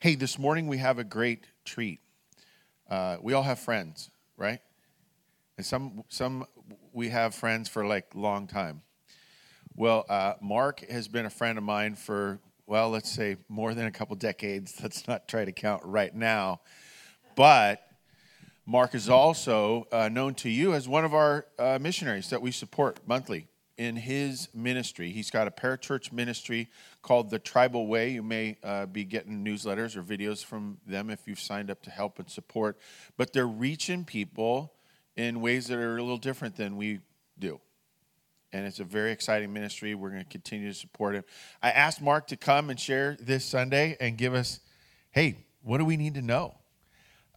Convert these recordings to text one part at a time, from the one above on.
Hey, this morning we have a great treat. Uh, we all have friends, right? And some, some we have friends for like long time. Well, uh, Mark has been a friend of mine for, well, let's say more than a couple decades. Let's not try to count right now. But Mark is also uh, known to you as one of our uh, missionaries that we support monthly in his ministry. He's got a parachurch ministry called The Tribal Way. You may uh, be getting newsletters or videos from them if you've signed up to help and support. But they're reaching people in ways that are a little different than we do. And it's a very exciting ministry. We're going to continue to support him. I asked Mark to come and share this Sunday and give us, hey, what do we need to know?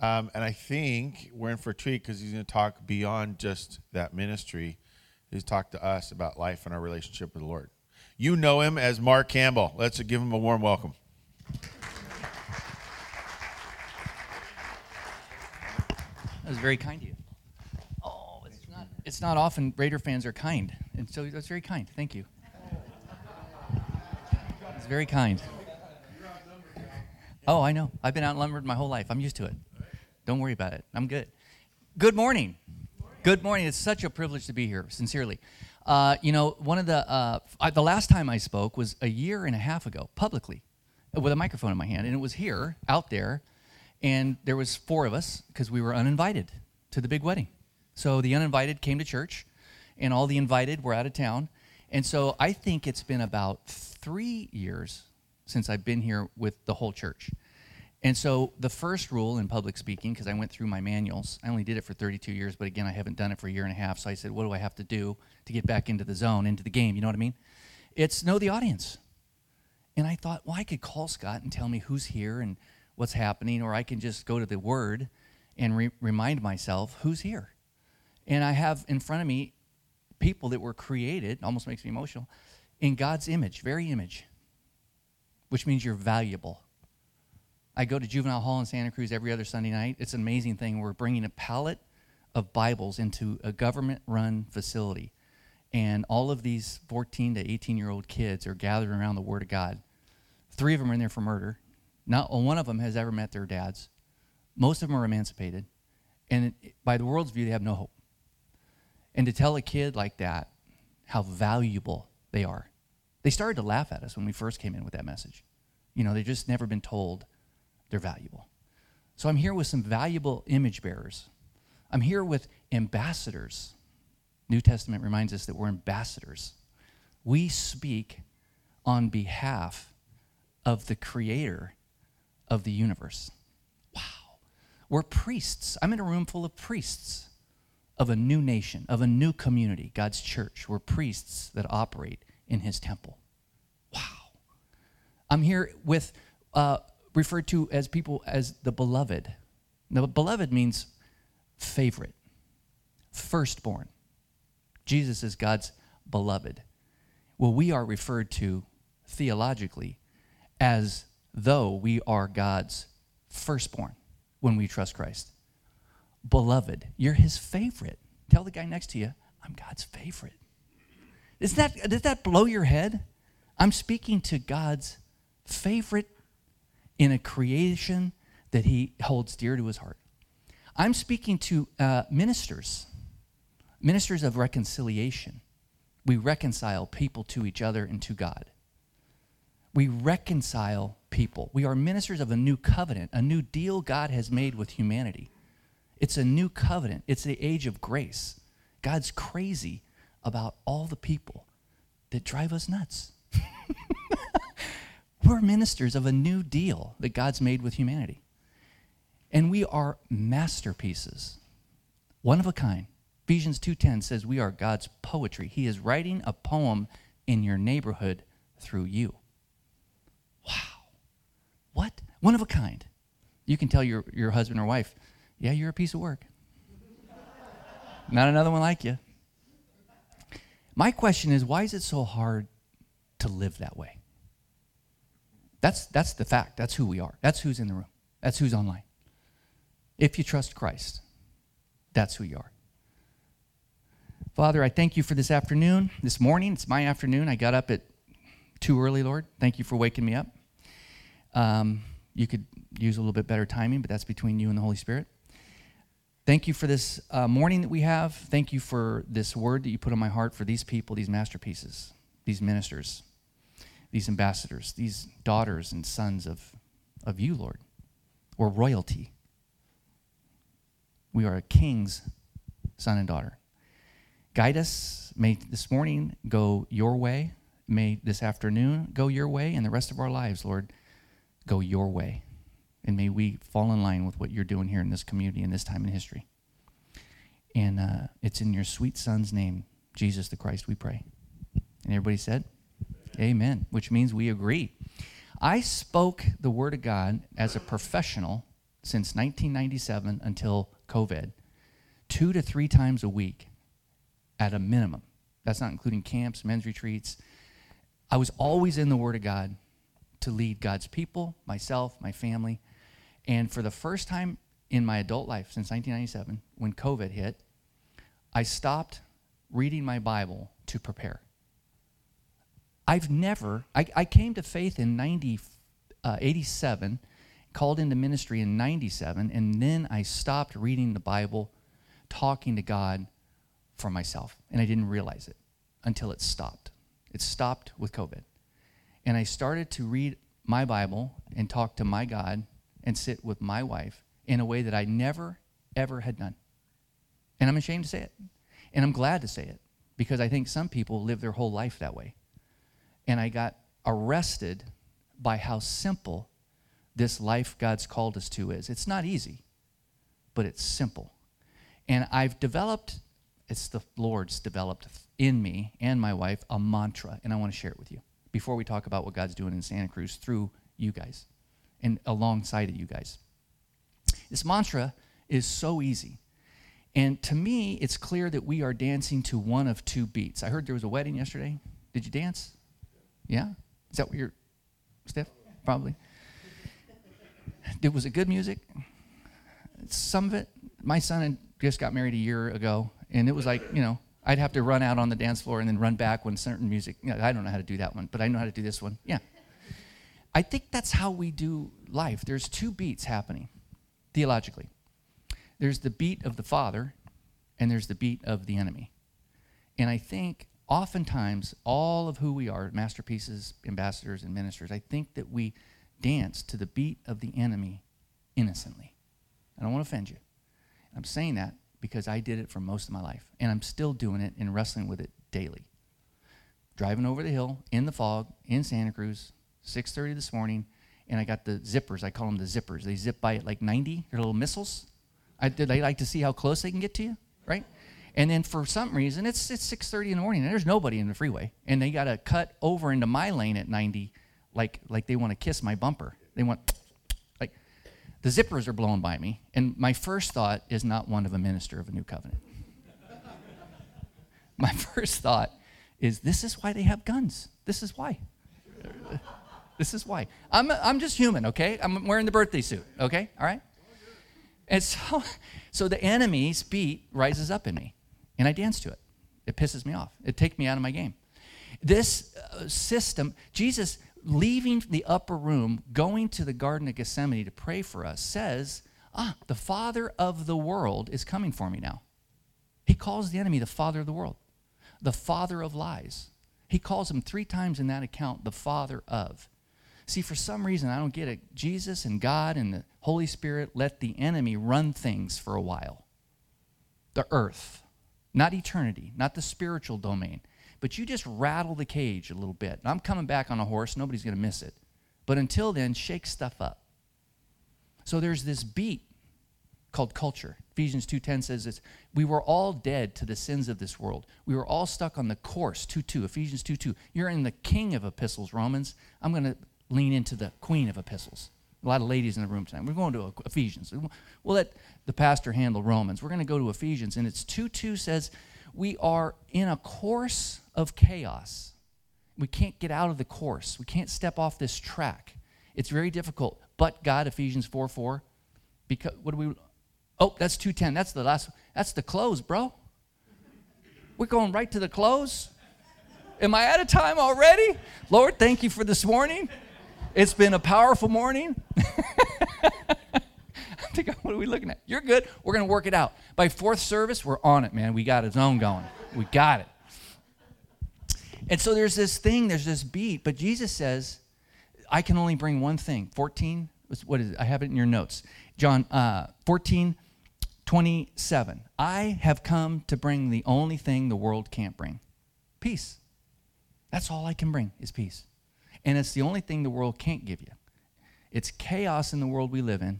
Um, and I think we're in for a treat because he's going to talk beyond just that ministry He's talked to us about life and our relationship with the Lord. You know him as Mark Campbell. Let's give him a warm welcome. That was very kind of you. Oh, it's not, it's not often Raider fans are kind. And so that's very kind. Thank you. It's very kind. Oh, I know. I've been outnumbered my whole life. I'm used to it. Don't worry about it. I'm good. Good morning. Good morning. It's such a privilege to be here, sincerely. Uh, you know, one of the, uh, I, the last time I spoke was a year and a half ago, publicly, with a microphone in my hand. And it was here, out there, and there was four of us because we were uninvited to the big wedding. So the uninvited came to church, and all the invited were out of town. And so I think it's been about three years since I've been here with the whole church. And so the first rule in public speaking, because I went through my manuals, I only did it for 32 years, but again, I haven't done it for a year and a half. So I said, what do I have to do to get back into the zone, into the game? You know what I mean? It's know the audience. And I thought, well, I could call Scott and tell me who's here and what's happening, or I can just go to the Word and re- remind myself who's here. And I have in front of me people that were created, almost makes me emotional, in God's image, very image, which means you're valuable I go to Juvenile Hall in Santa Cruz every other Sunday night. It's an amazing thing. We're bringing a pallet of Bibles into a government run facility. And all of these 14 to 18 year old kids are gathering around the Word of God. Three of them are in there for murder. Not one of them has ever met their dads. Most of them are emancipated. And by the world's view, they have no hope. And to tell a kid like that how valuable they are, they started to laugh at us when we first came in with that message. You know, they've just never been told they're valuable. So I'm here with some valuable image bearers. I'm here with ambassadors. New Testament reminds us that we're ambassadors. We speak on behalf of the creator of the universe. Wow. We're priests. I'm in a room full of priests of a new nation, of a new community, God's church. We're priests that operate in his temple. Wow. I'm here with uh, referred to as people as the beloved. Now, beloved means favorite, firstborn. Jesus is God's beloved. Well, we are referred to theologically as though we are God's firstborn when we trust Christ. Beloved, you're his favorite. Tell the guy next to you, I'm God's favorite. Does that, does that blow your head? I'm speaking to God's favorite in a creation that he holds dear to his heart. I'm speaking to uh, ministers, ministers of reconciliation. We reconcile people to each other and to God. We reconcile people. We are ministers of a new covenant, a new deal God has made with humanity. It's a new covenant, it's the age of grace. God's crazy about all the people that drive us nuts. We're ministers of a new deal that God's made with humanity. And we are masterpieces, one of a kind. Ephesians 2:10 says we are God's poetry. He is writing a poem in your neighborhood through you. Wow. What? One of a kind. You can tell your, your husband or wife, yeah, you're a piece of work. Not another one like you. My question is, why is it so hard to live that way? That's, that's the fact. That's who we are. That's who's in the room. That's who's online. If you trust Christ, that's who you are. Father, I thank you for this afternoon, this morning. It's my afternoon. I got up at too early, Lord. Thank you for waking me up. Um, you could use a little bit better timing, but that's between you and the Holy Spirit. Thank you for this uh, morning that we have. Thank you for this word that you put on my heart for these people, these masterpieces, these ministers, these ambassadors, these daughters and sons of, of you, Lord, or royalty. We are a king's son and daughter. Guide us. May this morning go your way. May this afternoon go your way, and the rest of our lives, Lord, go your way. And may we fall in line with what you're doing here in this community in this time in history. And uh, it's in your sweet son's name, Jesus the Christ, we pray. And everybody said, Amen. Which means we agree. I spoke the word of God as a professional since 1997 until COVID, two to three times a week at a minimum. That's not including camps, men's retreats. I was always in the Word of God to lead God's people, myself, my family. And for the first time in my adult life since 1997, when COVID hit, I stopped reading my Bible to prepare. I've never, I, I came to faith in 90, uh, 87, called into ministry in 97, and then I stopped reading the Bible, talking to God for myself. And I didn't realize it until it stopped. It stopped with COVID. And I started to read my Bible and talk to my God and sit with my wife in a way that I never, ever had done. And I'm ashamed to say it. And I'm glad to say it because I think some people live their whole life that way. And I got arrested by how simple this life God's called us to is. It's not easy, but it's simple. And I've developed, it's the Lord's developed in me and my wife a mantra, and I want to share it with you before we talk about what God's doing in Santa Cruz through you guys and alongside of you guys. This mantra is so easy. And to me, it's clear that we are dancing to one of two beats. I heard there was a wedding yesterday. Did you dance? Yeah? Is that what you're, Steph? Probably. It was it good music? Some of it. My son just got married a year ago, and it was like, you know, I'd have to run out on the dance floor and then run back when certain music, you know, I don't know how to do that one, but I know how to do this one. Yeah. I think that's how we do life. There's two beats happening theologically there's the beat of the Father, and there's the beat of the enemy. And I think oftentimes all of who we are, masterpieces, ambassadors, and ministers, I think that we dance to the beat of the enemy innocently. I don't want to offend you. I'm saying that because I did it for most of my life, and I'm still doing it and wrestling with it daily. Driving over the hill in the fog in Santa Cruz, 6:30 this morning, and I got the zippers. I call them the zippers. They zip by at like 90. They're little missiles. I. I like to see how close they can get to you, right? And then for some reason, it's it's 6:30 in the morning, and there's nobody in the freeway, and they got to cut over into my lane at 90, like like they want to kiss my bumper. They want like the zippers are blowing by me, and my first thought is not one of a minister of a new covenant. my first thought is this is why they have guns. This is why. This is why. I'm, I'm just human, okay? I'm wearing the birthday suit, okay? All right? And so, so the enemy's beat rises up in me, and I dance to it. It pisses me off. It takes me out of my game. This uh, system, Jesus leaving the upper room, going to the Garden of Gethsemane to pray for us, says, Ah, the Father of the world is coming for me now. He calls the enemy the Father of the world, the Father of lies. He calls him three times in that account the Father of. See, for some reason, I don't get it. Jesus and God and the Holy Spirit let the enemy run things for a while. The earth, not eternity, not the spiritual domain. But you just rattle the cage a little bit. I'm coming back on a horse, nobody's going to miss it. But until then, shake stuff up. So there's this beat called culture. Ephesians 2:10 says this, we were all dead to the sins of this world. We were all stuck on the course 2:2. Ephesians 2:2. You're in the king of epistles, Romans. I'm going to lean into the queen of epistles. A lot of ladies in the room tonight. We're going to Ephesians. We'll let the pastor handle Romans. We're going to go to Ephesians, and it's 2 2 says, We are in a course of chaos. We can't get out of the course, we can't step off this track. It's very difficult. But God, Ephesians 4 4, because, what do we, oh, that's 210. That's the last, that's the close, bro. We're going right to the close. Am I out of time already? Lord, thank you for this morning. It's been a powerful morning. Thinking, what are we looking at? You're good. We're going to work it out. By fourth service, we're on it, man. We got a zone going. We got it. And so there's this thing, there's this beat, but Jesus says, I can only bring one thing. 14, what is it? I have it in your notes. John uh, 14, 27. I have come to bring the only thing the world can't bring peace. That's all I can bring is peace. And it's the only thing the world can't give you. It's chaos in the world we live in,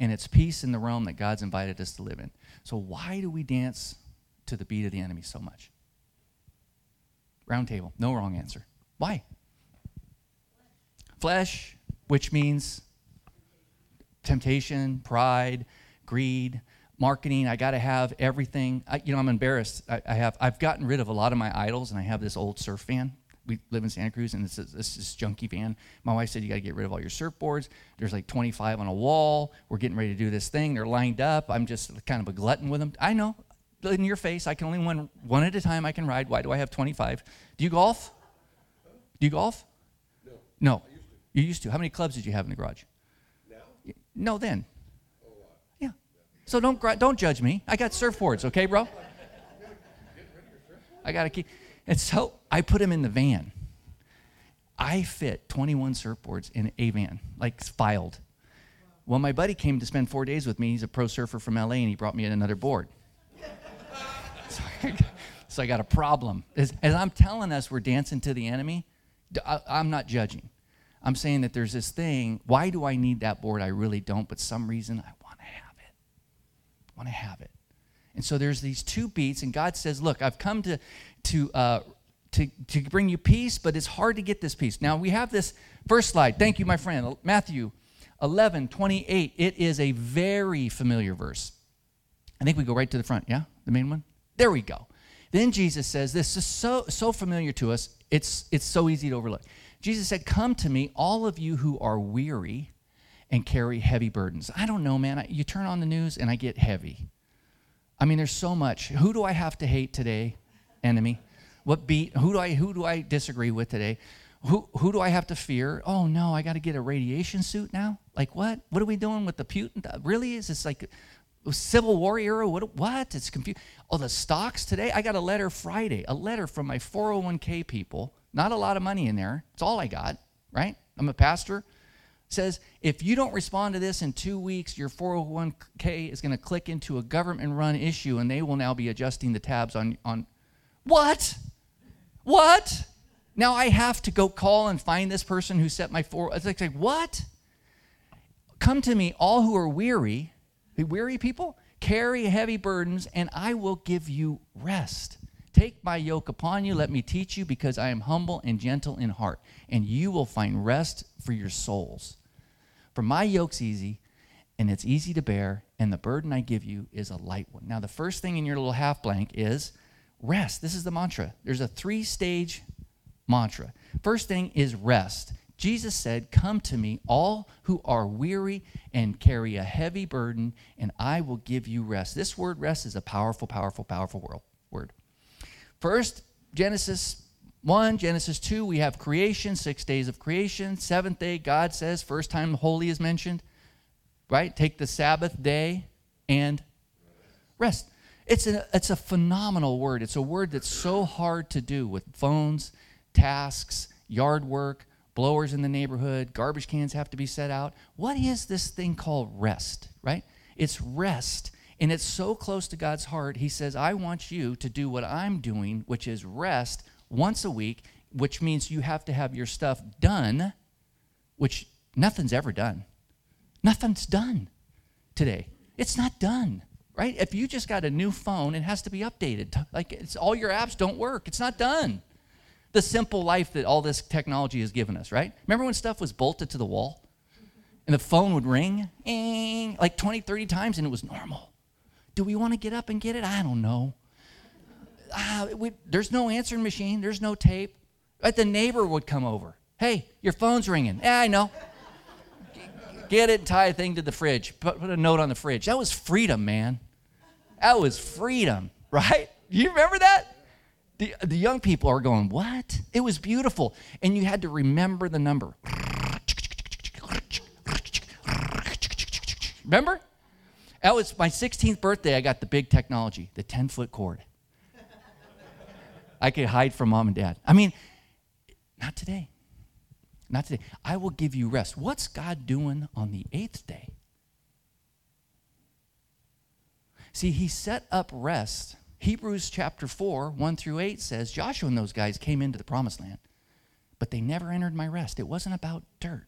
and it's peace in the realm that God's invited us to live in. So, why do we dance to the beat of the enemy so much? Round table, no wrong answer. Why? Flesh, which means temptation, pride, greed, marketing. I got to have everything. I, you know, I'm embarrassed. I, I, have. I've gotten rid of a lot of my idols, and I have this old surf van. We live in Santa Cruz, and it's this, this junky van. My wife said you got to get rid of all your surfboards. There's like 25 on a wall. We're getting ready to do this thing. They're lined up. I'm just kind of a glutton with them. I know. In your face, I can only one one at a time. I can ride. Why do I have 25? Do you golf? Do you golf? No. No. I used to. You used to. How many clubs did you have in the garage? Now? No, then. A lot. Yeah. So don't don't judge me. I got surfboards, okay, bro? I got to keep. And so I put him in the van. I fit 21 surfboards in a van, like filed. Well, my buddy came to spend four days with me. He's a pro surfer from LA, and he brought me another board. so, I, so I got a problem. As, as I'm telling us we're dancing to the enemy, I'm not judging. I'm saying that there's this thing. Why do I need that board? I really don't, but some reason I want to have it. I want to have it. And so there's these two beats, and God says, "Look, I've come to to uh, to to bring you peace, but it's hard to get this peace." Now we have this first slide. Thank you, my friend, Matthew 11, 28. It is a very familiar verse. I think we go right to the front. Yeah, the main one. There we go. Then Jesus says, "This is so so familiar to us. It's it's so easy to overlook." Jesus said, "Come to me, all of you who are weary and carry heavy burdens." I don't know, man. I, you turn on the news and I get heavy. I mean, there's so much. Who do I have to hate today? Enemy. What beat? Who do I who do I disagree with today? Who who do I have to fear? Oh no, I got to get a radiation suit now. Like what? What are we doing with the Putin? Really? Is this like Civil War era? What? What? It's confused. Oh, the stocks today. I got a letter Friday. A letter from my 401k people. Not a lot of money in there. It's all I got. Right? I'm a pastor says if you don't respond to this in two weeks, your 401k is going to click into a government run issue and they will now be adjusting the tabs on. on what? What? Now I have to go call and find this person who set my four. It's like, like what? Come to me, all who are weary, the weary people, carry heavy burdens, and I will give you rest. Take my yoke upon you, let me teach you, because I am humble and gentle in heart, and you will find rest for your souls. For my yoke's easy, and it's easy to bear, and the burden I give you is a light one. Now, the first thing in your little half blank is rest. This is the mantra. There's a three stage mantra. First thing is rest. Jesus said, Come to me, all who are weary and carry a heavy burden, and I will give you rest. This word rest is a powerful, powerful, powerful word. First, Genesis 1, Genesis 2, we have creation, six days of creation. Seventh day, God says, first time holy is mentioned, right? Take the Sabbath day and rest. It's a, it's a phenomenal word. It's a word that's so hard to do with phones, tasks, yard work, blowers in the neighborhood, garbage cans have to be set out. What is this thing called rest, right? It's rest. And it's so close to God's heart. He says, I want you to do what I'm doing, which is rest once a week, which means you have to have your stuff done, which nothing's ever done. Nothing's done today. It's not done, right? If you just got a new phone, it has to be updated. Like it's all your apps don't work. It's not done. The simple life that all this technology has given us, right? Remember when stuff was bolted to the wall? And the phone would ring like 20, 30 times and it was normal. Do we want to get up and get it? I don't know. Ah, we, there's no answering machine. There's no tape. But the neighbor would come over. Hey, your phone's ringing. Yeah, I know. Get it and tie a thing to the fridge. Put, put a note on the fridge. That was freedom, man. That was freedom, right? You remember that? The, the young people are going, What? It was beautiful. And you had to remember the number. Remember? That was my 16th birthday. I got the big technology, the 10 foot cord. I could hide from mom and dad. I mean, not today. Not today. I will give you rest. What's God doing on the eighth day? See, he set up rest. Hebrews chapter 4, 1 through 8 says Joshua and those guys came into the promised land, but they never entered my rest. It wasn't about dirt,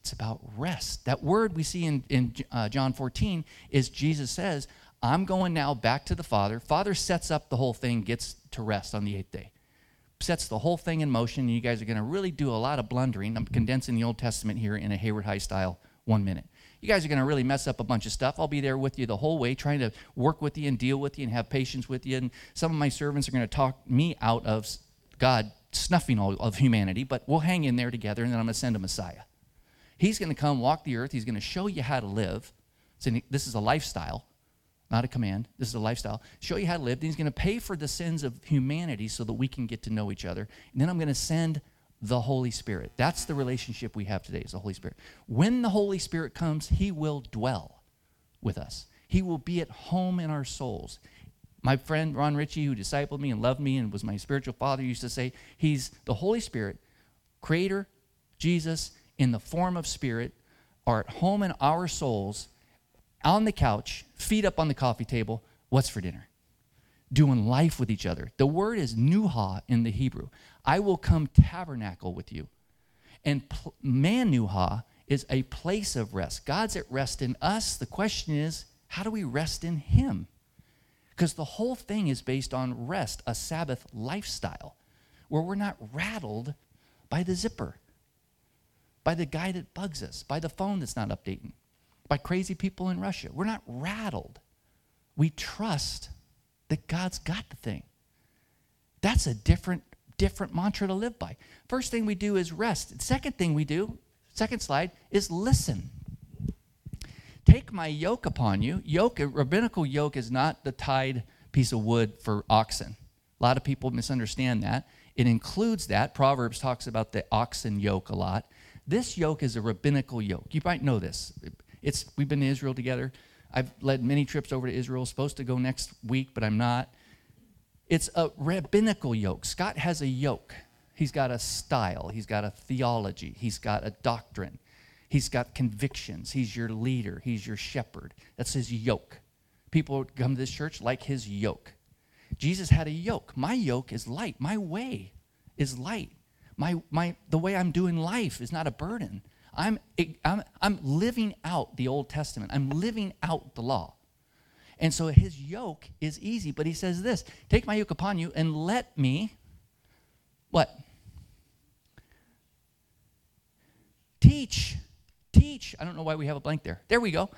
it's about rest. That word we see in, in uh, John 14 is Jesus says, I'm going now back to the Father. Father sets up the whole thing, gets to rest on the eighth day. Sets the whole thing in motion, and you guys are going to really do a lot of blundering. I'm condensing the Old Testament here in a Hayward High style one minute you guys are going to really mess up a bunch of stuff. I'll be there with you the whole way, trying to work with you and deal with you and have patience with you. And some of my servants are going to talk me out of God snuffing all of humanity, but we'll hang in there together, and then I'm going to send a Messiah. He's going to come walk the earth. He's going to show you how to live. So this is a lifestyle, not a command. This is a lifestyle. Show you how to live. Then he's going to pay for the sins of humanity so that we can get to know each other. And then I'm going to send the Holy Spirit. That's the relationship we have today is the Holy Spirit. When the Holy Spirit comes, he will dwell with us. He will be at home in our souls. My friend Ron Ritchie, who discipled me and loved me and was my spiritual father, used to say, He's the Holy Spirit, Creator, Jesus, in the form of Spirit, are at home in our souls, on the couch, feet up on the coffee table. What's for dinner? Doing life with each other. The word is nuha in the Hebrew. I will come tabernacle with you. And pl- manuha is a place of rest. God's at rest in us. The question is, how do we rest in Him? Because the whole thing is based on rest, a Sabbath lifestyle, where we're not rattled by the zipper, by the guy that bugs us, by the phone that's not updating, by crazy people in Russia. We're not rattled. We trust that God's got the thing. That's a different different mantra to live by. First thing we do is rest. Second thing we do, second slide, is listen. Take my yoke upon you. Yoke, a rabbinical yoke is not the tied piece of wood for oxen. A lot of people misunderstand that. It includes that. Proverbs talks about the oxen yoke a lot. This yoke is a rabbinical yoke. You might know this. It's we've been to Israel together. I've led many trips over to Israel. Supposed to go next week, but I'm not. It's a rabbinical yoke. Scott has a yoke. He's got a style, he's got a theology, he's got a doctrine, he's got convictions. He's your leader, he's your shepherd. That's his yoke. People come to this church like his yoke. Jesus had a yoke. My yoke is light. My way is light. My, my, the way I'm doing life is not a burden. I'm, I'm, I'm living out the Old Testament. I'm living out the law. And so his yoke is easy, but he says this Take my yoke upon you and let me, what? Teach. Teach. I don't know why we have a blank there. There we go.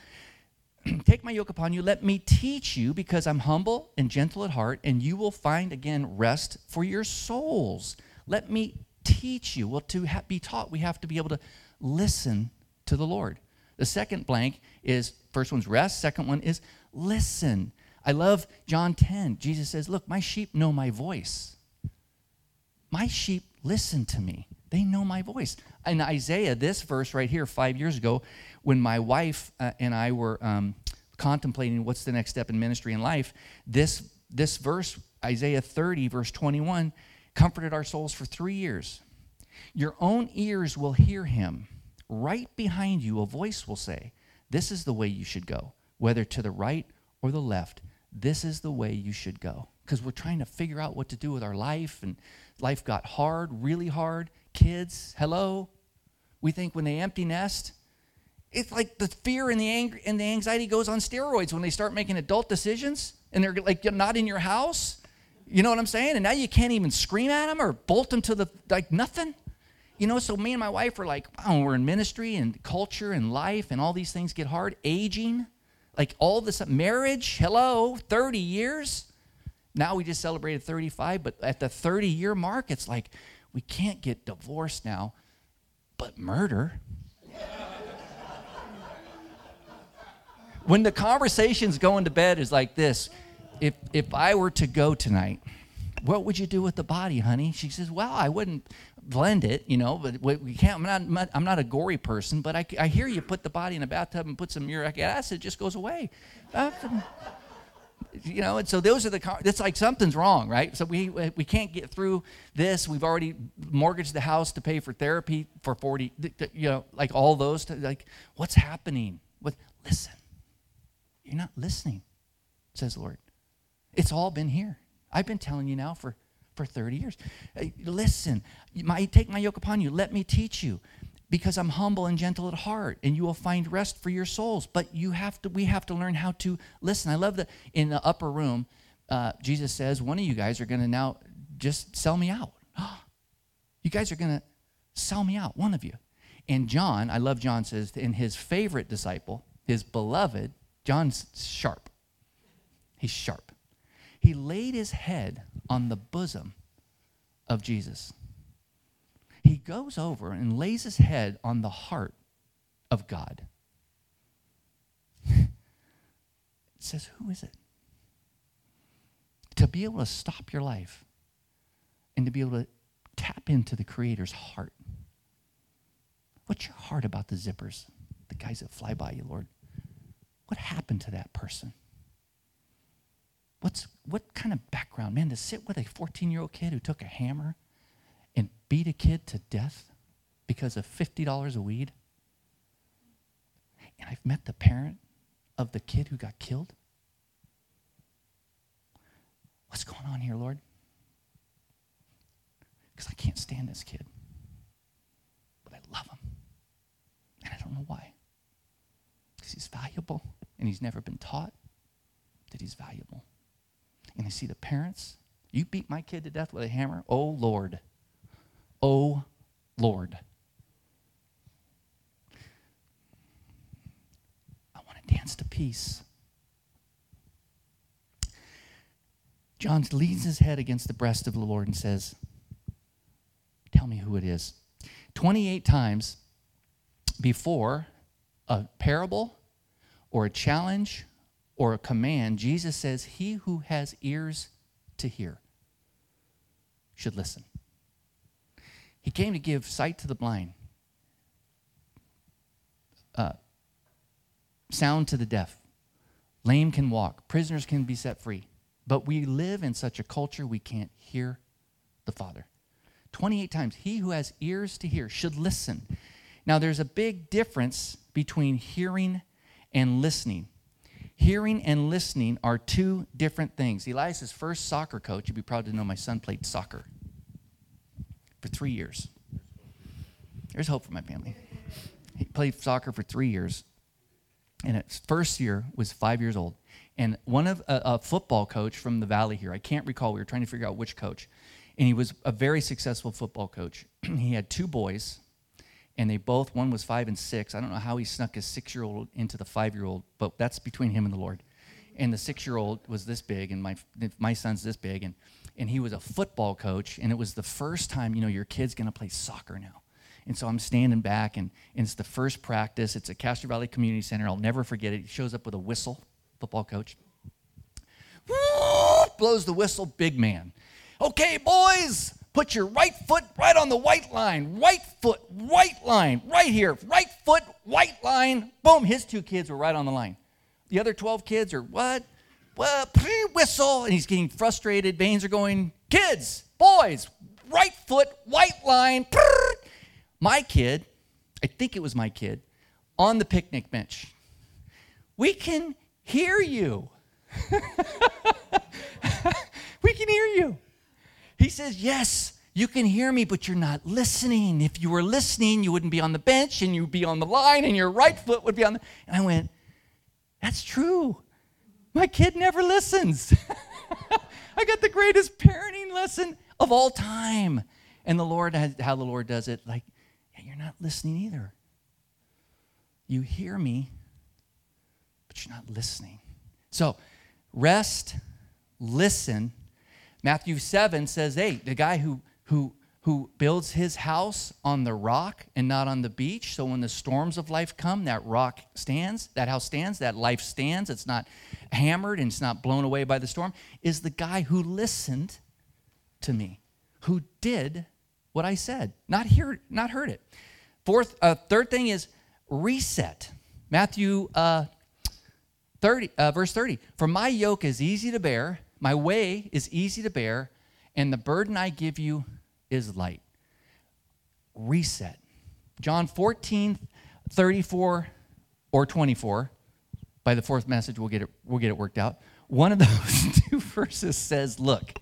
Take my yoke upon you. Let me teach you because I'm humble and gentle at heart, and you will find again rest for your souls. Let me teach you. Well, to ha- be taught, we have to be able to listen to the Lord. The second blank is first one's rest, second one is listen. I love John 10. Jesus says, Look, my sheep know my voice. My sheep listen to me. They know my voice. In Isaiah, this verse right here, five years ago, when my wife uh, and I were um, contemplating what's the next step in ministry and life, this, this verse, Isaiah 30, verse 21, comforted our souls for three years. Your own ears will hear him. Right behind you, a voice will say, This is the way you should go whether to the right or the left, this is the way you should go. Because we're trying to figure out what to do with our life, and life got hard, really hard. Kids, hello. We think when they empty nest, it's like the fear and the anger and the anxiety goes on steroids when they start making adult decisions and they're like not in your house. You know what I'm saying? And now you can't even scream at them or bolt them to the like nothing. You know, so me and my wife were like, wow, we're in ministry and culture and life and all these things get hard. Aging, like all this marriage, hello, 30 years. Now we just celebrated 35, but at the 30 year mark, it's like we can't get divorced now, but murder. when the conversations going to bed is like this if, if I were to go tonight, what would you do with the body, honey? She says, well, I wouldn't blend it, you know, but we can't, I'm not, I'm not a gory person, but I, I hear you put the body in a bathtub and put some uric acid, it just goes away. Uh, you know, and so those are the, it's like something's wrong, right? So we, we can't get through this. We've already mortgaged the house to pay for therapy for 40, you know, like all those, to, like what's happening? With, listen, you're not listening, says Lord. It's all been here. I've been telling you now for, for 30 years. Listen, my, take my yoke upon you. Let me teach you because I'm humble and gentle at heart, and you will find rest for your souls. But you have to, we have to learn how to listen. I love that in the upper room, uh, Jesus says, one of you guys are going to now just sell me out. you guys are going to sell me out, one of you. And John, I love John says, in his favorite disciple, his beloved, John's sharp. He's sharp. He laid his head on the bosom of Jesus he goes over and lays his head on the heart of God. it says, Who is it? To be able to stop your life and to be able to tap into the Creator's heart. What's your heart about the zippers, the guys that fly by you, Lord? What happened to that person? What's what kind of background, man? To sit with a 14 year old kid who took a hammer and beat a kid to death because of $50 a weed. And I've met the parent of the kid who got killed. What's going on here, Lord? Because I can't stand this kid. But I love him. And I don't know why. Because he's valuable and he's never been taught that he's valuable. And I see the parents. You beat my kid to death with a hammer? Oh, Lord. Oh, Lord. I want to dance to peace. John leans his head against the breast of the Lord and says, Tell me who it is. 28 times before a parable or a challenge or a command, Jesus says, He who has ears to hear should listen. He came to give sight to the blind, uh, sound to the deaf, lame can walk, prisoners can be set free. But we live in such a culture we can't hear the Father. 28 times, he who has ears to hear should listen. Now, there's a big difference between hearing and listening. Hearing and listening are two different things. Elias's first soccer coach, you'd be proud to know my son played soccer for three years. There's hope for my family. He played soccer for three years, and his first year was five years old. And one of a, a football coach from the valley here, I can't recall. We were trying to figure out which coach, and he was a very successful football coach. he had two boys, and they both one was five and six. I don't know how he snuck his six-year-old into the five-year-old, but that's between him and the Lord. And the six-year-old was this big, and my my son's this big, and and he was a football coach, and it was the first time, you know, your kid's gonna play soccer now. And so I'm standing back, and, and it's the first practice. It's at Castro Valley Community Center. I'll never forget it. He shows up with a whistle, football coach. Blows the whistle, big man. Okay, boys, put your right foot right on the white line. Right foot, white line, right here. Right foot, white line. Boom, his two kids were right on the line. The other 12 kids are what? well, pre whistle. and he's getting frustrated. Veins are going, kids, boys, right foot, white line. My kid, I think it was my kid, on the picnic bench. We can hear you. we can hear you. He says, Yes, you can hear me, but you're not listening. If you were listening, you wouldn't be on the bench and you'd be on the line and your right foot would be on the. And I went, That's true. My kid never listens. I got the greatest parenting lesson of all time. And the Lord, how the Lord does it, like, yeah, you're not listening either. You hear me, but you're not listening. So, rest, listen. Matthew 7 says, hey, the guy who, who who builds his house on the rock and not on the beach. So when the storms of life come, that rock stands, that house stands, that life stands. It's not hammered and it's not blown away by the storm. Is the guy who listened to me, who did what I said, not hear, not heard it. Fourth, uh, third thing is reset. Matthew uh, 30, uh, verse 30. For my yoke is easy to bear, my way is easy to bear, and the burden I give you is light. Reset. John 14, 34 or 24. By the fourth message, we'll get it, we'll get it worked out. One of those two verses says, Look,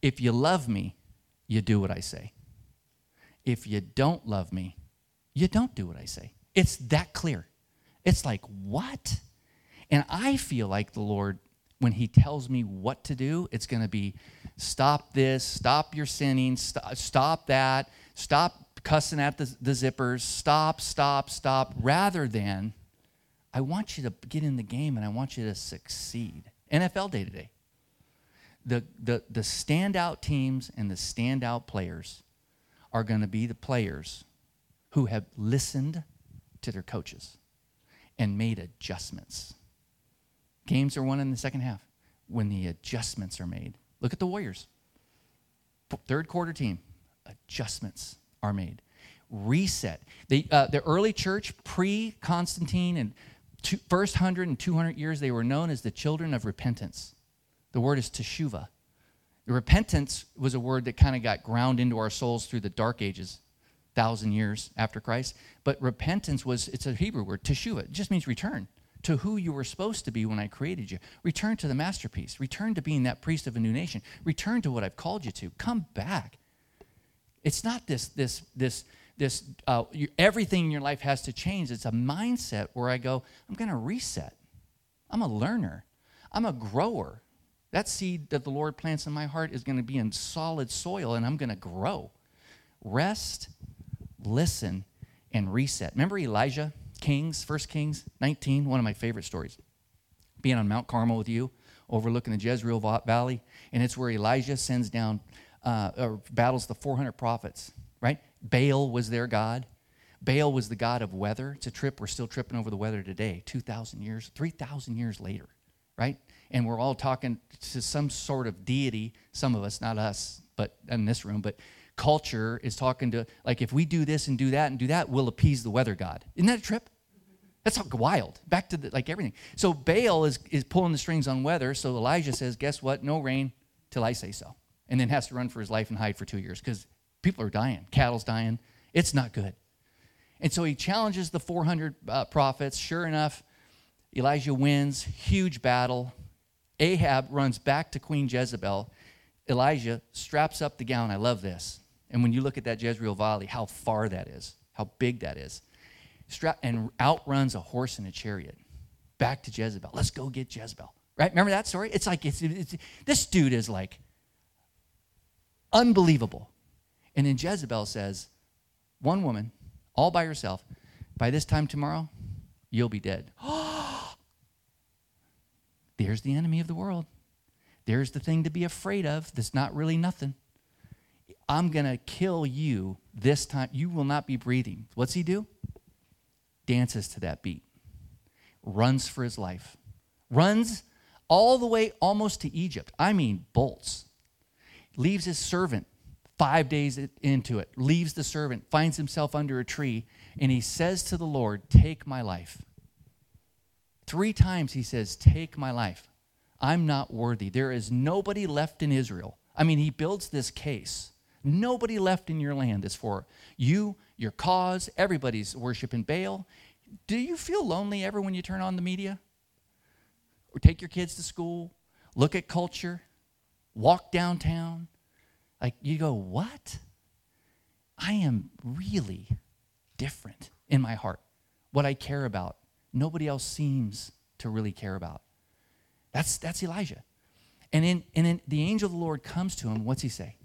if you love me, you do what I say. If you don't love me, you don't do what I say. It's that clear. It's like, what? And I feel like the Lord, when He tells me what to do, it's going to be stop this, stop your sinning, stop, stop that, stop cussing at the, the zippers, stop, stop, stop, rather than I want you to get in the game and I want you to succeed. NFL day to day. The, the, the standout teams and the standout players are going to be the players who have listened to their coaches and made adjustments. Games are won in the second half when the adjustments are made. Look at the Warriors. Third quarter team, adjustments are made. Reset. The, uh, the early church, pre Constantine and two, first 100 and 200 years, they were known as the children of repentance. The word is teshuva. Repentance was a word that kind of got ground into our souls through the dark ages, thousand years after Christ. But repentance was, it's a Hebrew word, teshuva. It just means return to who you were supposed to be when I created you. Return to the masterpiece. Return to being that priest of a new nation. Return to what I've called you to. Come back. It's not this, this, this, this, uh, you, everything in your life has to change. It's a mindset where I go, I'm going to reset. I'm a learner. I'm a grower. That seed that the Lord plants in my heart is going to be in solid soil and I'm going to grow. Rest, listen, and reset. Remember Elijah? Kings, First Kings 19, one of my favorite stories. Being on Mount Carmel with you, overlooking the Jezreel Valley, and it's where Elijah sends down, uh, or battles the 400 prophets, right? Baal was their God. Baal was the god of weather. It's a trip. We're still tripping over the weather today, 2,000 years, 3,000 years later, right? And we're all talking to some sort of deity, some of us, not us, but in this room, but culture is talking to, like, if we do this and do that and do that, we'll appease the weather god. Isn't that a trip? That's wild. Back to the, like everything. So Baal is, is pulling the strings on weather. So Elijah says, guess what? No rain till I say so. And then has to run for his life and hide for two years because people are dying. Cattle's dying. It's not good. And so he challenges the 400 uh, prophets. Sure enough, Elijah wins. Huge battle. Ahab runs back to Queen Jezebel. Elijah straps up the gown. I love this. And when you look at that Jezreel Valley, how far that is, how big that is and outruns a horse and a chariot back to Jezebel. Let's go get Jezebel. Right? Remember that story? It's like, it's, it's, this dude is like unbelievable. And then Jezebel says, one woman, all by herself, by this time tomorrow, you'll be dead. There's the enemy of the world. There's the thing to be afraid of that's not really nothing. I'm going to kill you this time. You will not be breathing. What's he do? Dances to that beat, runs for his life, runs all the way almost to Egypt. I mean, bolts. Leaves his servant five days into it, leaves the servant, finds himself under a tree, and he says to the Lord, Take my life. Three times he says, Take my life. I'm not worthy. There is nobody left in Israel. I mean, he builds this case. Nobody left in your land is for you your cause. Everybody's worshiping Baal. Do you feel lonely ever when you turn on the media? Or take your kids to school, look at culture, walk downtown? Like you go, what? I am really different in my heart. What I care about, nobody else seems to really care about. That's, that's Elijah. And then, and then the angel of the Lord comes to him. What's he say?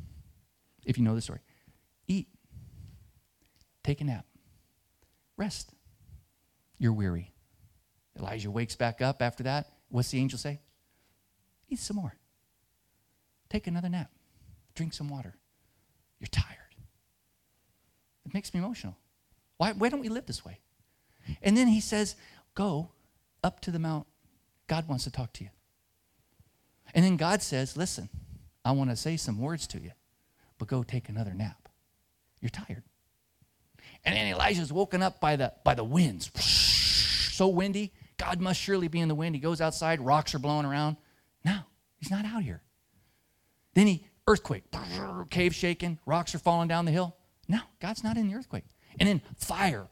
If you know the story, eat. Take a nap. Rest. You're weary. Elijah wakes back up after that. What's the angel say? Eat some more. Take another nap. Drink some water. You're tired. It makes me emotional. Why, why don't we live this way? And then he says, Go up to the mount. God wants to talk to you. And then God says, Listen, I want to say some words to you, but go take another nap. You're tired. And then Elijah's woken up by the, by the winds. So windy. God must surely be in the wind. He goes outside, rocks are blowing around. No, he's not out here. Then he, earthquake, cave shaking, rocks are falling down the hill. No, God's not in the earthquake. And then fire.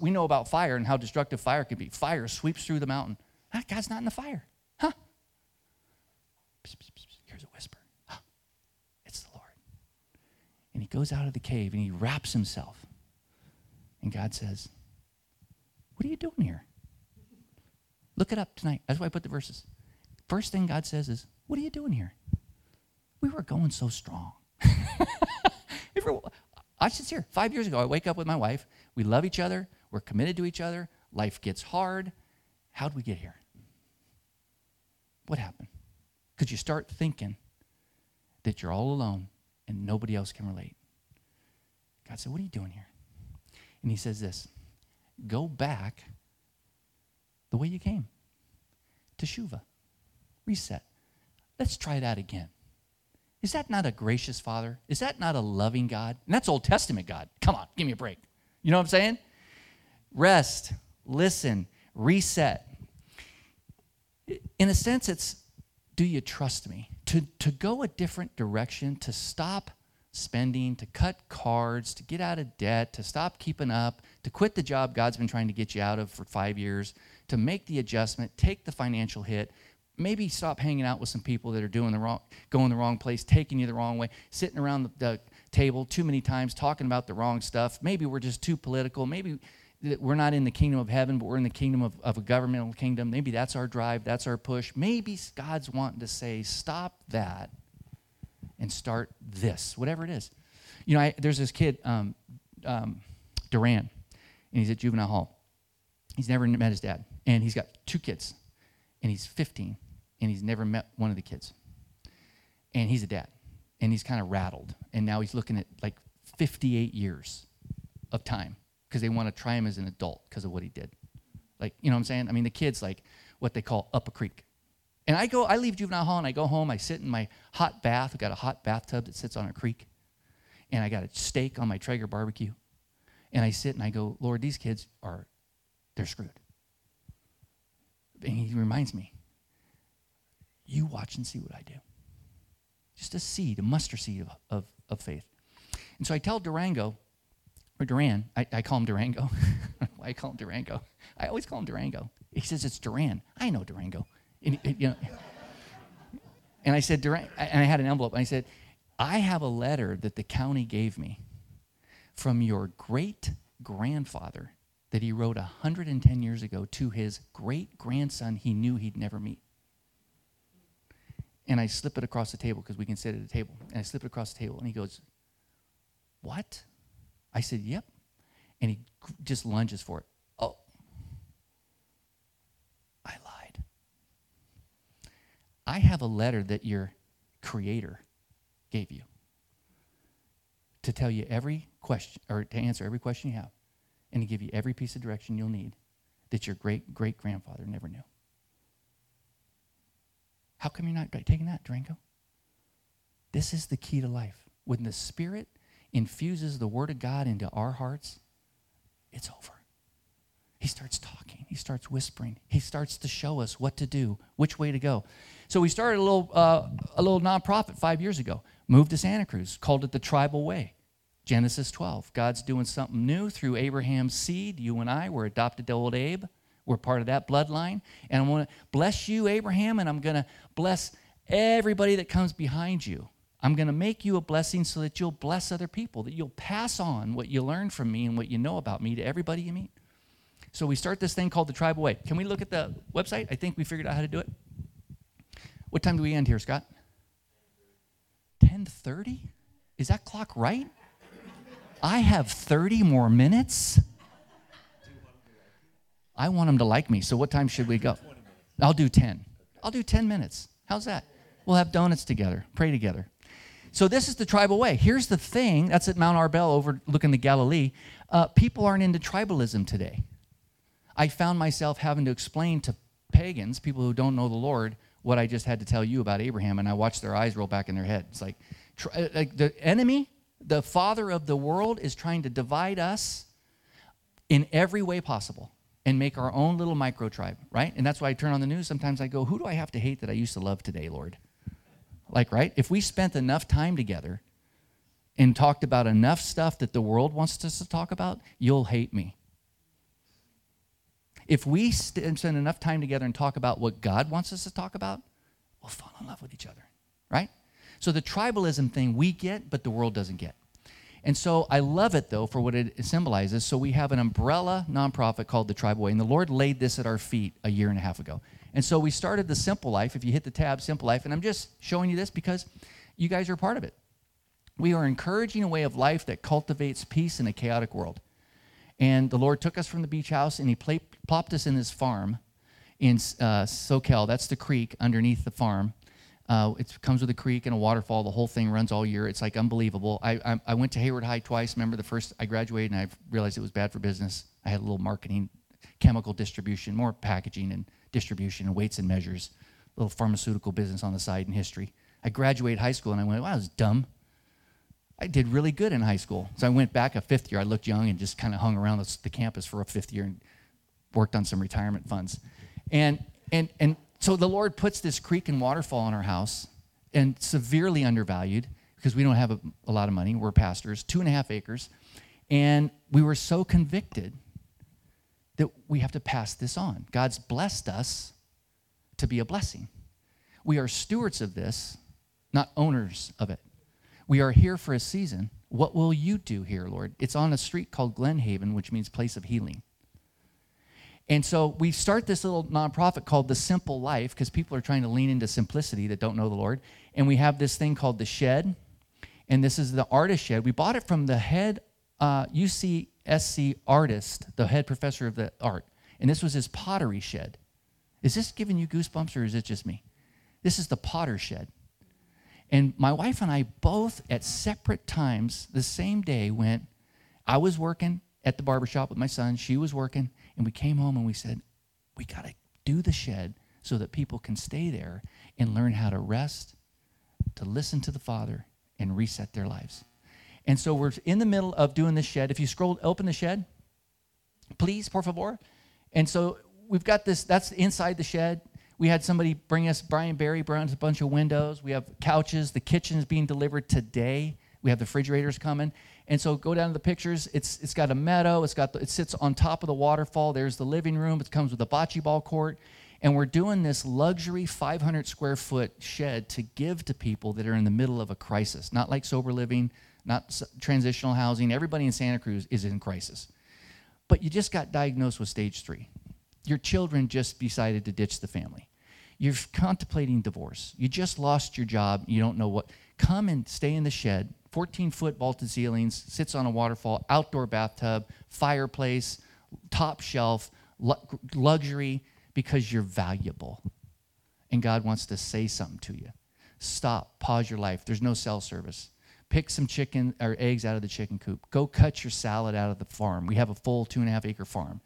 We know about fire and how destructive fire can be. Fire sweeps through the mountain. Ah, God's not in the fire. Huh? Here's a whisper. It's the Lord. And he goes out of the cave and he wraps himself. And God says, What are you doing here? Look it up tonight. That's why I put the verses. First thing God says is, What are you doing here? We were going so strong. I was here five years ago. I wake up with my wife. We love each other. We're committed to each other. Life gets hard. How'd we get here? What happened? Could you start thinking that you're all alone and nobody else can relate? God said, What are you doing here? And he says this Go back the way you came to Shuva. Reset. Let's try that again. Is that not a gracious Father? Is that not a loving God? And that's Old Testament God. Come on, give me a break. You know what I'm saying? Rest, listen, reset. In a sense, it's do you trust me? To, to go a different direction, to stop spending, to cut cards, to get out of debt, to stop keeping up, to quit the job God's been trying to get you out of for five years, to make the adjustment, take the financial hit, maybe stop hanging out with some people that are doing the wrong, going the wrong place, taking you the wrong way, sitting around the, the table too many times talking about the wrong stuff. Maybe we're just too political. Maybe we're not in the kingdom of heaven, but we're in the kingdom of, of a governmental kingdom. Maybe that's our drive, that's our push. Maybe God's wanting to say, stop that and start this, whatever it is. You know, I, there's this kid, um, um, Duran, and he's at juvenile hall. He's never met his dad, and he's got two kids, and he's 15 and he's never met one of the kids. And he's a dad, and he's kind of rattled. And now he's looking at like 58 years of time because they want to try him as an adult because of what he did. Like, you know what I'm saying? I mean, the kid's like what they call up a creek. And I go, I leave juvenile hall and I go home. I sit in my hot bath. I've got a hot bathtub that sits on a creek. And I got a steak on my Traeger barbecue. And I sit and I go, Lord, these kids are, they're screwed. And he reminds me, you watch and see what I do. Just a seed, a mustard seed of, of, of faith. And so I tell Durango, or Duran, I, I call him Durango. Why I call him Durango? I always call him Durango. He says it's Duran. I know Durango. And, you know, and I said, and I had an envelope, and I said, I have a letter that the county gave me from your great grandfather that he wrote 110 years ago to his great grandson he knew he'd never meet and I slip it across the table because we can sit at a table. And I slip it across the table, and he goes, What? I said, Yep. And he just lunges for it. Oh, I lied. I have a letter that your creator gave you to tell you every question, or to answer every question you have, and to give you every piece of direction you'll need that your great great grandfather never knew. How come you're not taking that, Durango? This is the key to life. When the Spirit infuses the Word of God into our hearts, it's over. He starts talking. He starts whispering. He starts to show us what to do, which way to go. So we started a little, uh, a little nonprofit five years ago. Moved to Santa Cruz. Called it the Tribal Way. Genesis 12. God's doing something new through Abraham's seed. You and I were adopted to old Abe. We're part of that bloodline. And I want to bless you, Abraham, and I'm going to bless everybody that comes behind you. I'm going to make you a blessing so that you'll bless other people, that you'll pass on what you learn from me and what you know about me to everybody you meet. So we start this thing called the Tribal Way. Can we look at the website? I think we figured out how to do it. What time do we end here, Scott? 10:30? Is that clock right? I have 30 more minutes. I want them to like me. So what time should we go? I'll do 10. I'll do 10 minutes. How's that? We'll have donuts together, pray together. So this is the tribal way. Here's the thing. That's at Mount Arbel overlooking the Galilee. Uh, people aren't into tribalism today. I found myself having to explain to pagans, people who don't know the Lord, what I just had to tell you about Abraham, and I watched their eyes roll back in their head. It's like, uh, like the enemy, the father of the world, is trying to divide us in every way possible and make our own little micro tribe, right? And that's why I turn on the news. Sometimes I go, who do I have to hate that I used to love today, Lord? Like, right? If we spent enough time together and talked about enough stuff that the world wants us to talk about, you'll hate me. If we spend enough time together and talk about what God wants us to talk about, we'll fall in love with each other, right? So the tribalism thing we get, but the world doesn't get. And so I love it though for what it symbolizes. So we have an umbrella nonprofit called the Tribal Way, and the Lord laid this at our feet a year and a half ago. And so we started the Simple Life. If you hit the tab, Simple Life, and I'm just showing you this because you guys are part of it. We are encouraging a way of life that cultivates peace in a chaotic world. And the Lord took us from the beach house and He plopped us in this farm in uh, Soquel. That's the creek underneath the farm. Uh, it comes with a creek and a waterfall. The whole thing runs all year. It's like unbelievable. I, I, I, went to Hayward High twice. Remember the first I graduated and I realized it was bad for business. I had a little marketing, chemical distribution, more packaging and distribution and weights and measures, little pharmaceutical business on the side in history. I graduated high school and I went, wow, I was dumb. I did really good in high school. So I went back a fifth year. I looked young and just kind of hung around the, the campus for a fifth year and worked on some retirement funds. And, and, and so the Lord puts this creek and waterfall in our house and severely undervalued because we don't have a, a lot of money. We're pastors, two and a half acres. And we were so convicted that we have to pass this on. God's blessed us to be a blessing. We are stewards of this, not owners of it. We are here for a season. What will you do here, Lord? It's on a street called Glen Haven, which means place of healing. And so we start this little nonprofit called The Simple Life because people are trying to lean into simplicity that don't know the Lord. And we have this thing called The Shed. And this is the artist shed. We bought it from the head uh, UCSC artist, the head professor of the art. And this was his pottery shed. Is this giving you goosebumps or is it just me? This is the potter shed. And my wife and I both at separate times the same day went, I was working at the barbershop with my son, she was working, and we came home and we said, we got to do the shed so that people can stay there and learn how to rest, to listen to the Father, and reset their lives. And so we're in the middle of doing the shed. If you scroll, open the shed, please, por favor. And so we've got this, that's inside the shed. We had somebody bring us, Brian Barry brought a bunch of windows. We have couches. The kitchen is being delivered today. We have the refrigerators coming. And so go down to the pictures. It's, it's got a meadow. It's got the, it sits on top of the waterfall. There's the living room. It comes with a bocce ball court. And we're doing this luxury 500 square foot shed to give to people that are in the middle of a crisis. Not like sober living, not transitional housing. Everybody in Santa Cruz is in crisis. But you just got diagnosed with stage three. Your children just decided to ditch the family. You're contemplating divorce. You just lost your job. You don't know what. Come and stay in the shed. 14 foot vaulted ceilings, sits on a waterfall, outdoor bathtub, fireplace, top shelf, luxury, because you're valuable. And God wants to say something to you. Stop, pause your life. There's no cell service. Pick some chicken or eggs out of the chicken coop. Go cut your salad out of the farm. We have a full two and a half acre farm.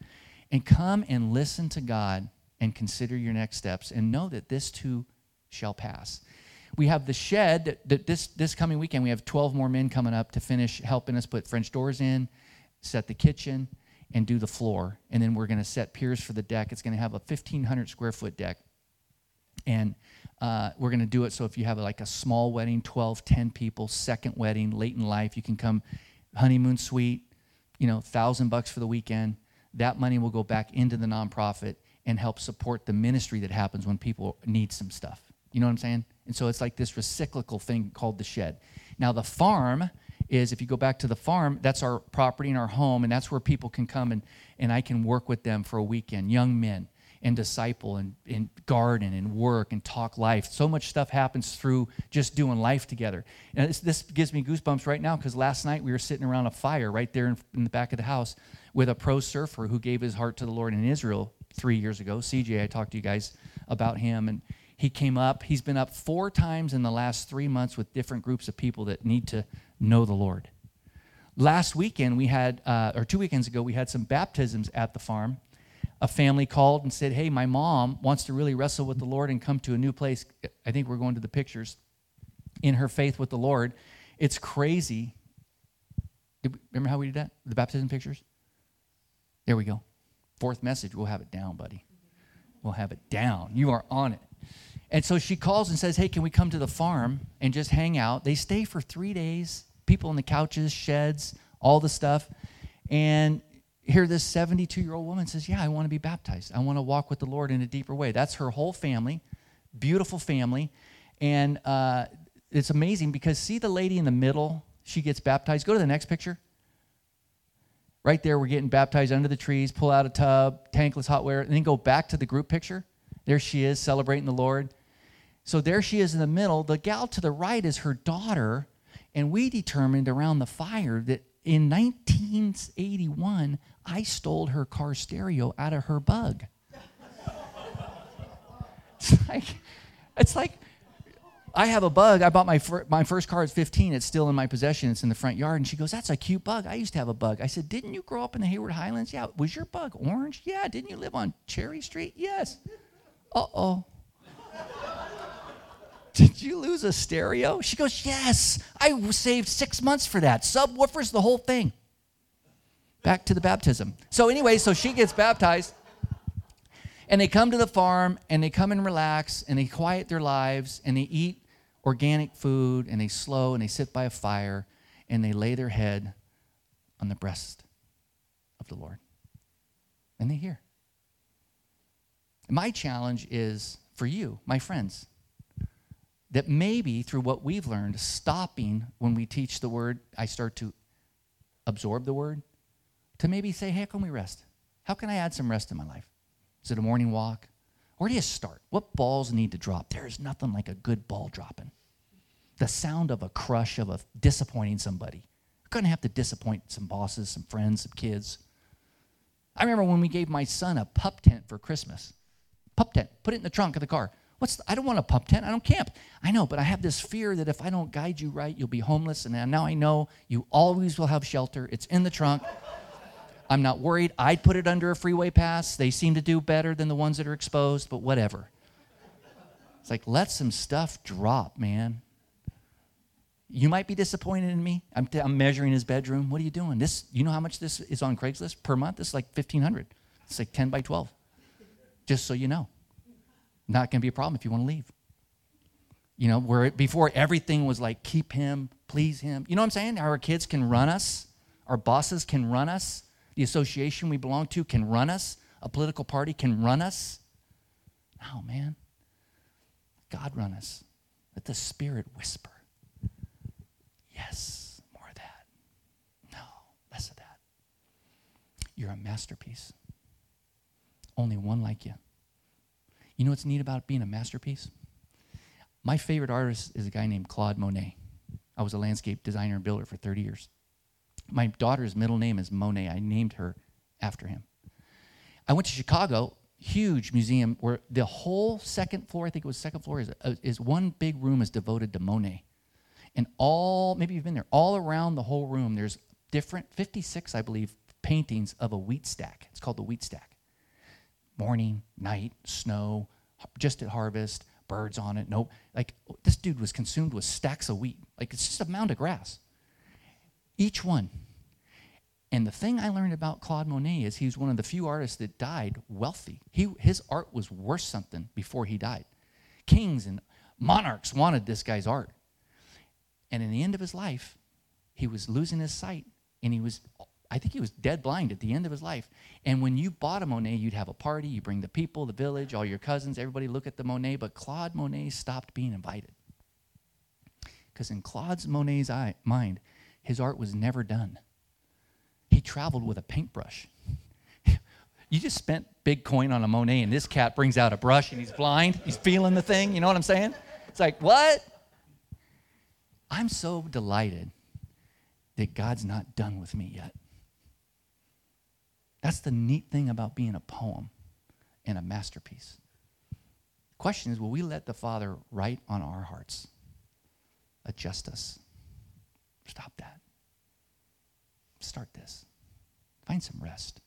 And come and listen to God and consider your next steps and know that this too shall pass. We have the shed that, that this, this coming weekend, we have 12 more men coming up to finish helping us put French doors in, set the kitchen, and do the floor. And then we're going to set piers for the deck. It's going to have a 1,500 square foot deck. And uh, we're going to do it so if you have like a small wedding, 12, 10 people, second wedding, late in life, you can come honeymoon suite, you know, thousand bucks for the weekend. That money will go back into the nonprofit and help support the ministry that happens when people need some stuff. You know what I'm saying? And so it's like this recyclical thing called the shed. Now, the farm is, if you go back to the farm, that's our property and our home, and that's where people can come and, and I can work with them for a weekend, young men, and disciple and, and garden and work and talk life. So much stuff happens through just doing life together. And this, this gives me goosebumps right now because last night we were sitting around a fire right there in, in the back of the house with a pro surfer who gave his heart to the Lord in Israel three years ago. CJ, I talked to you guys about him, and he came up. He's been up four times in the last three months with different groups of people that need to know the Lord. Last weekend, we had, uh, or two weekends ago, we had some baptisms at the farm a family called and said, Hey, my mom wants to really wrestle with the Lord and come to a new place. I think we're going to the pictures in her faith with the Lord. It's crazy. Remember how we did that? The baptism pictures? There we go. Fourth message. We'll have it down, buddy. We'll have it down. You are on it. And so she calls and says, Hey, can we come to the farm and just hang out? They stay for three days, people in the couches, sheds, all the stuff. And here, this 72 year old woman says, Yeah, I want to be baptized. I want to walk with the Lord in a deeper way. That's her whole family, beautiful family. And uh, it's amazing because see the lady in the middle? She gets baptized. Go to the next picture. Right there, we're getting baptized under the trees, pull out a tub, tankless hot water, and then go back to the group picture. There she is celebrating the Lord. So there she is in the middle. The gal to the right is her daughter. And we determined around the fire that in 1981, I stole her car stereo out of her bug. it's like, it's like, I have a bug. I bought my, fir- my first car at 15. It's still in my possession. It's in the front yard. And she goes, That's a cute bug. I used to have a bug. I said, Didn't you grow up in the Hayward Highlands? Yeah. Was your bug orange? Yeah. Didn't you live on Cherry Street? Yes. Uh oh. Did you lose a stereo? She goes, Yes. I saved six months for that. Subwoofers, the whole thing. Back to the baptism. So, anyway, so she gets baptized. And they come to the farm and they come and relax and they quiet their lives and they eat organic food and they slow and they sit by a fire and they lay their head on the breast of the Lord. And they hear. My challenge is for you, my friends, that maybe through what we've learned, stopping when we teach the word, I start to absorb the word, to maybe say, hey, how can we rest? How can I add some rest in my life? Is it a morning walk? Where do you start? What balls need to drop? There's nothing like a good ball dropping. The sound of a crush, of a disappointing somebody. You're going to have to disappoint some bosses, some friends, some kids. I remember when we gave my son a pup tent for Christmas. Pup tent, put it in the trunk of the car. What's the, I don't want a pup tent. I don't camp. I know, but I have this fear that if I don't guide you right, you'll be homeless. And now I know you always will have shelter. It's in the trunk. I'm not worried. I'd put it under a freeway pass. They seem to do better than the ones that are exposed, but whatever. It's like, let some stuff drop, man. You might be disappointed in me. I'm, t- I'm measuring his bedroom. What are you doing? This, you know how much this is on Craigslist per month? It's like 1500 It's like 10 by 12. Just so you know. Not going to be a problem if you want to leave. You know, where before everything was like, keep him, please him. You know what I'm saying? Our kids can run us, our bosses can run us. The association we belong to can run us. A political party can run us. No, man. God run us. Let the Spirit whisper. Yes, more of that. No, less of that. You're a masterpiece. Only one like you. You know what's neat about being a masterpiece? My favorite artist is a guy named Claude Monet. I was a landscape designer and builder for 30 years. My daughter's middle name is Monet. I named her after him. I went to Chicago, huge museum where the whole second floor, I think it was second floor, is, is one big room is devoted to Monet. And all, maybe you've been there, all around the whole room, there's different, 56, I believe, paintings of a wheat stack. It's called the wheat stack. Morning, night, snow, just at harvest, birds on it. Nope. Like, this dude was consumed with stacks of wheat. Like, it's just a mound of grass. Each one. And the thing I learned about Claude Monet is he was one of the few artists that died wealthy. He, his art was worth something before he died. Kings and monarchs wanted this guy's art. And in the end of his life, he was losing his sight and he was I think he was dead blind at the end of his life. And when you bought a Monet, you'd have a party, you bring the people, the village, all your cousins, everybody look at the Monet, but Claude Monet stopped being invited. Because in Claude Monet's eye, mind, his art was never done. He traveled with a paintbrush. you just spent big coin on a Monet, and this cat brings out a brush and he's blind. He's feeling the thing. You know what I'm saying? It's like, what? I'm so delighted that God's not done with me yet. That's the neat thing about being a poem and a masterpiece. Question is will we let the Father write on our hearts? Adjust us. Stop that. Start this. Find some rest.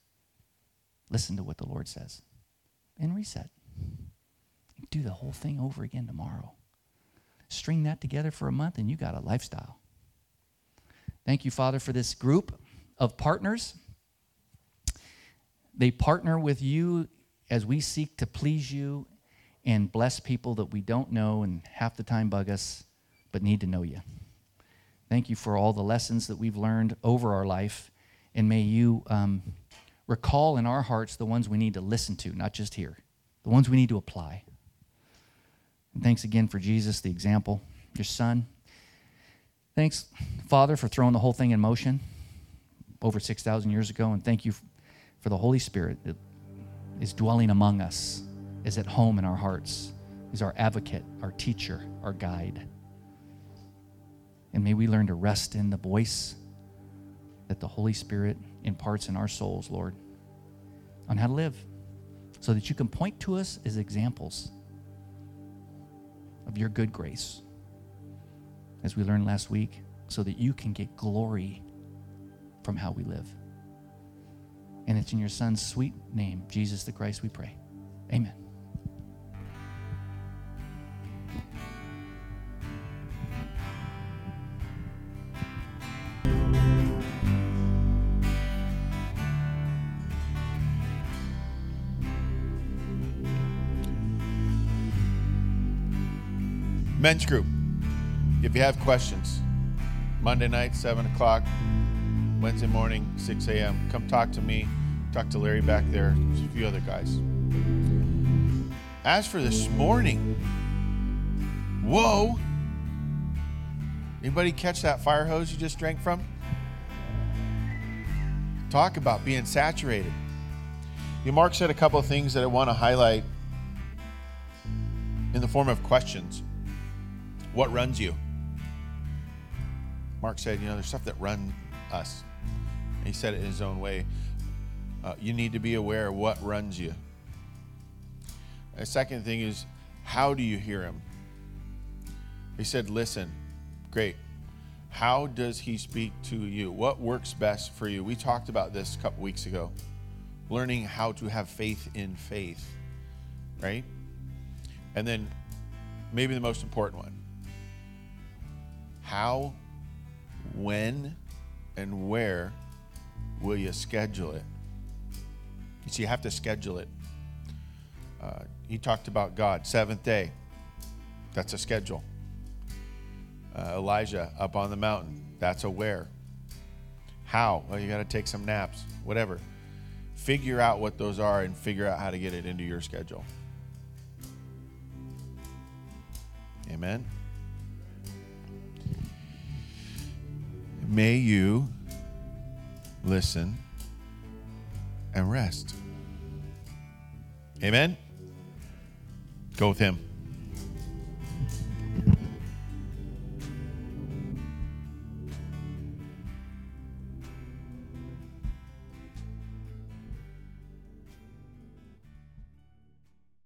listen to what the Lord says and reset. Do the whole thing over again tomorrow. String that together for a month, and you got a lifestyle. Thank you, Father, for this group of partners. They partner with you as we seek to please you and bless people that we don't know and half the time bug us, but need to know you. Thank you for all the lessons that we've learned over our life, and may you um, recall in our hearts the ones we need to listen to, not just hear, the ones we need to apply. And thanks again for Jesus, the example, your son. Thanks, Father, for throwing the whole thing in motion over 6,000 years ago, and thank you for the Holy Spirit that is dwelling among us, is at home in our hearts, is our advocate, our teacher, our guide. And may we learn to rest in the voice that the Holy Spirit imparts in our souls, Lord, on how to live, so that you can point to us as examples of your good grace, as we learned last week, so that you can get glory from how we live. And it's in your Son's sweet name, Jesus the Christ, we pray. Amen. Men's group, if you have questions, Monday night, 7 o'clock, Wednesday morning, 6 a.m., come talk to me. Talk to Larry back there, a few other guys. As for this morning, whoa! Anybody catch that fire hose you just drank from? Talk about being saturated. You Mark said a couple of things that I want to highlight in the form of questions. What runs you? Mark said, you know, there's stuff that run us. And he said it in his own way. Uh, you need to be aware of what runs you. The second thing is, how do you hear him? He said, listen. Great. How does he speak to you? What works best for you? We talked about this a couple weeks ago. Learning how to have faith in faith, right? And then maybe the most important one how, when, and where will you schedule it? You see, you have to schedule it. Uh, he talked about God, seventh day. That's a schedule. Uh, Elijah up on the mountain. That's a where. How? Well, you got to take some naps, whatever. Figure out what those are and figure out how to get it into your schedule. Amen. May you listen and rest. Amen. Go with him.